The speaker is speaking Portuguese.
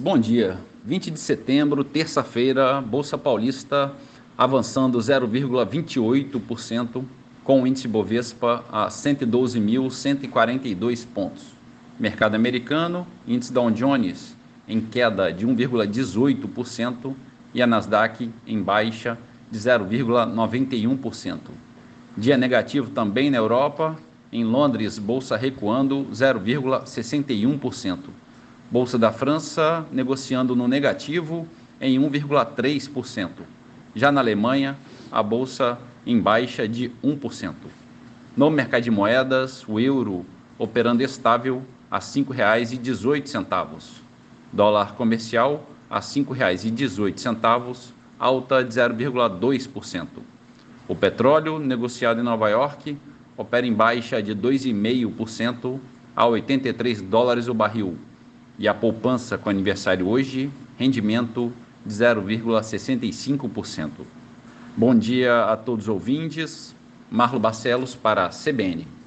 Bom dia. 20 de setembro, terça-feira, Bolsa Paulista avançando 0,28%, com o índice Bovespa a 112.142 pontos. Mercado americano, índice Dow Jones em queda de 1,18% e a Nasdaq em baixa de 0,91%. Dia negativo também na Europa, em Londres, bolsa recuando 0,61%. Bolsa da França negociando no negativo em 1,3%. Já na Alemanha, a bolsa em baixa de 1%. No mercado de moedas, o euro operando estável a R$ 5,18. Dólar comercial a R$ 5,18, alta de 0,2%. O petróleo negociado em Nova York opera em baixa de 2,5% a 83 dólares o barril e a poupança com aniversário hoje, rendimento de 0,65%. Bom dia a todos os ouvintes. Marlo Barcelos para a CBN.